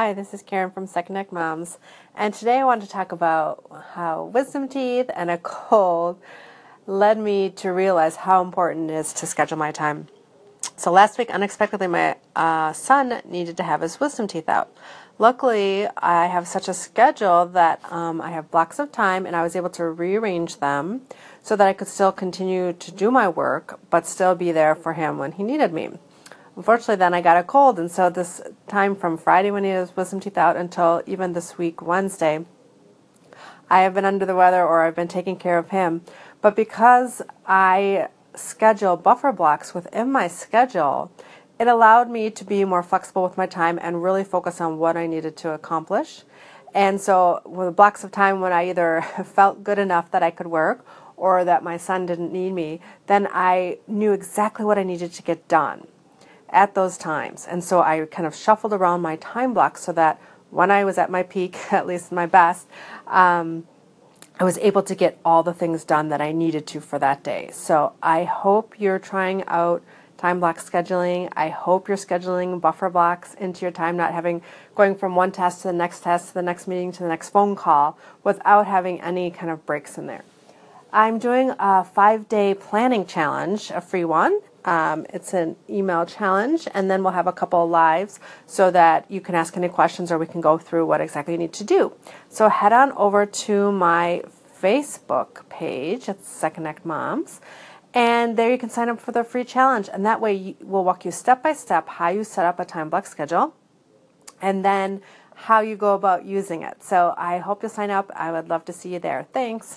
Hi, this is Karen from Second Neck Moms, and today I want to talk about how wisdom teeth and a cold led me to realize how important it is to schedule my time. So last week, unexpectedly, my uh, son needed to have his wisdom teeth out. Luckily, I have such a schedule that um, I have blocks of time, and I was able to rearrange them so that I could still continue to do my work, but still be there for him when he needed me. Unfortunately, then I got a cold, and so this time from Friday when he was wisdom teeth out until even this week, Wednesday, I have been under the weather or I've been taking care of him. But because I schedule buffer blocks within my schedule, it allowed me to be more flexible with my time and really focus on what I needed to accomplish. And so, with blocks of time when I either felt good enough that I could work or that my son didn't need me, then I knew exactly what I needed to get done at those times. And so I kind of shuffled around my time blocks so that when I was at my peak, at least my best, um, I was able to get all the things done that I needed to for that day. So I hope you're trying out time block scheduling. I hope you're scheduling buffer blocks into your time, not having going from one test to the next test to the next meeting to the next phone call without having any kind of breaks in there. I'm doing a five day planning challenge, a free one. Um, it's an email challenge, and then we'll have a couple of lives so that you can ask any questions or we can go through what exactly you need to do. So head on over to my Facebook page, it's Second Neck Moms, and there you can sign up for the free challenge. And that way, we'll walk you step by step how you set up a time block schedule and then how you go about using it. So I hope you'll sign up. I would love to see you there. Thanks.